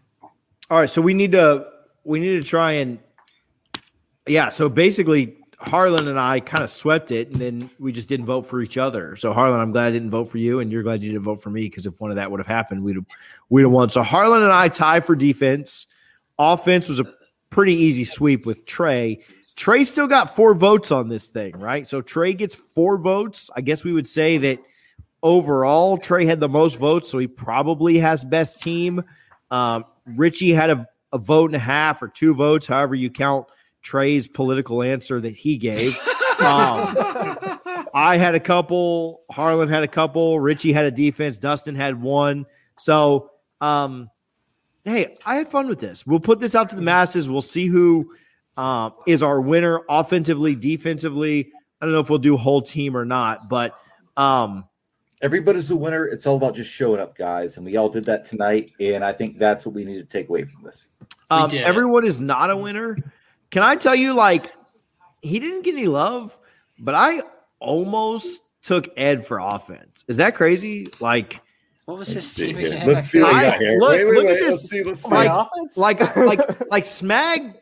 All right, so we need to we need to try and yeah. So basically, Harlan and I kind of swept it, and then we just didn't vote for each other. So Harlan, I'm glad I didn't vote for you, and you're glad you didn't vote for me because if one of that would have happened, we'd have we'd have won. So Harlan and I tie for defense. Offense was a pretty easy sweep with Trey. Trey still got four votes on this thing, right? So Trey gets four votes. I guess we would say that overall Trey had the most votes, so he probably has best team. Um, Richie had a, a vote and a half or two votes, however you count Trey's political answer that he gave. Um, I had a couple, Harlan had a couple, Richie had a defense, Dustin had one. So, um, hey, I had fun with this. We'll put this out to the masses. We'll see who um, is our winner offensively, defensively. I don't know if we'll do whole team or not, but um, Everybody's a winner. It's all about just showing up, guys. And we all did that tonight. And I think that's what we need to take away from this. Um, everyone is not a winner. Can I tell you, like, he didn't get any love, but I almost took Ed for offense. Is that crazy? Like, What was his team again? Let's see what we I- got here. look- wait, wait, look at this. Let's see. Let's see. Like- like, like, like Smag.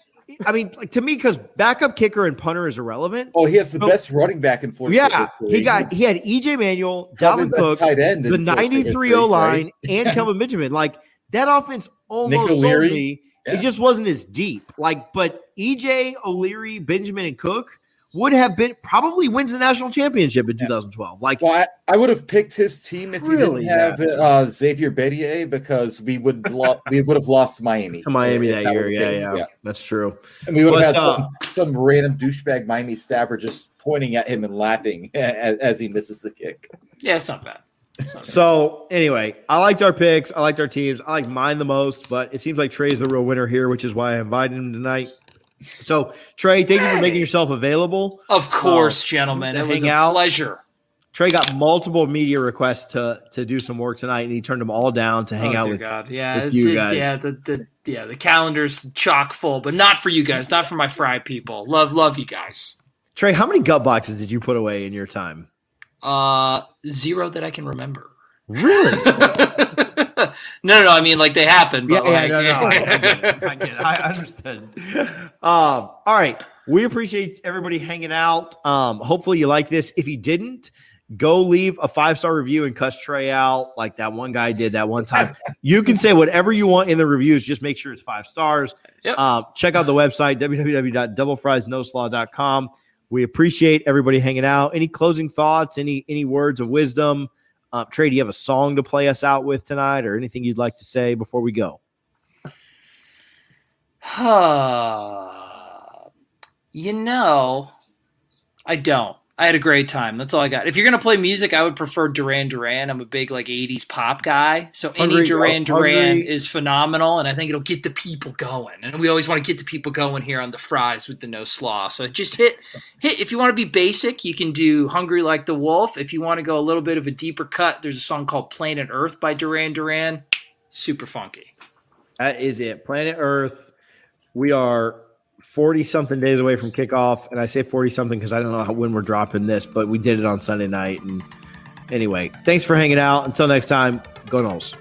I mean, like to me, because backup kicker and punter is irrelevant. oh, he has the So- best running back in Florida. Yeah, history. he got he had EJ Manuel, Dalvin Cook, tight end. the Florida State 93 history, O line, right? and Kelvin Benjamin. Like that offense almost sold me. Yeah. It just wasn't as deep. Like, but EJ, O'Leary, Benjamin, and Cook would have been probably wins the national championship in 2012. Like, Well, I, I would have picked his team if Really he didn't have uh, Xavier Beitia because we would lo- we would have lost Miami to Miami if that year. the Yeah, yeah, that's true. And we would have had uh, some, some random douchebag Miami staffer just pointing at him and laughing as, as he misses the kick. Yeah, it's not bad. It's not bad. So anyway, I liked our picks. I liked our teams. I like mine the most, but it seems like Trey's the real winner here, which is why I invited him tonight. So Trey, thank you for making yourself available. of course, uh, gentlemen, it was a out. pleasure. Trey got multiple media requests to to do some work tonight, and he turned them all down to hang oh, out with. God. Yeah, with it's, you guys. yeah, the, the yeah the calendar's chock full, but not for you guys, not for my fry people. Love, love you guys. Trey, how many gut boxes did you put away in your time? Uh, zero that I can remember. Really? no, no, no. I mean, like they happen, yeah, but yeah, like, no, no, I get. I get. I understand. Um, all right. We appreciate everybody hanging out. Um, hopefully you like this. If you didn't, go leave a five star review and cuss Trey out like that one guy did that one time. you can say whatever you want in the reviews. Just make sure it's five stars. Yep. Um, check out the website, www.doublefriesnoslaw.com. We appreciate everybody hanging out. Any closing thoughts? Any any words of wisdom? Uh, Trey, do you have a song to play us out with tonight, or anything you'd like to say before we go? you know, I don't. I had a great time. That's all I got. If you're gonna play music, I would prefer Duran Duran. I'm a big like '80s pop guy, so any Hungry- Duran oh, Duran is phenomenal, and I think it'll get the people going. And we always want to get the people going here on the fries with the no slaw. So just hit hit. If you want to be basic, you can do "Hungry Like the Wolf." If you want to go a little bit of a deeper cut, there's a song called "Planet Earth" by Duran Duran. Super funky. That is it. Planet Earth. We are 40 something days away from kickoff. And I say 40 something because I don't know how, when we're dropping this, but we did it on Sunday night. And anyway, thanks for hanging out. Until next time, go Noles.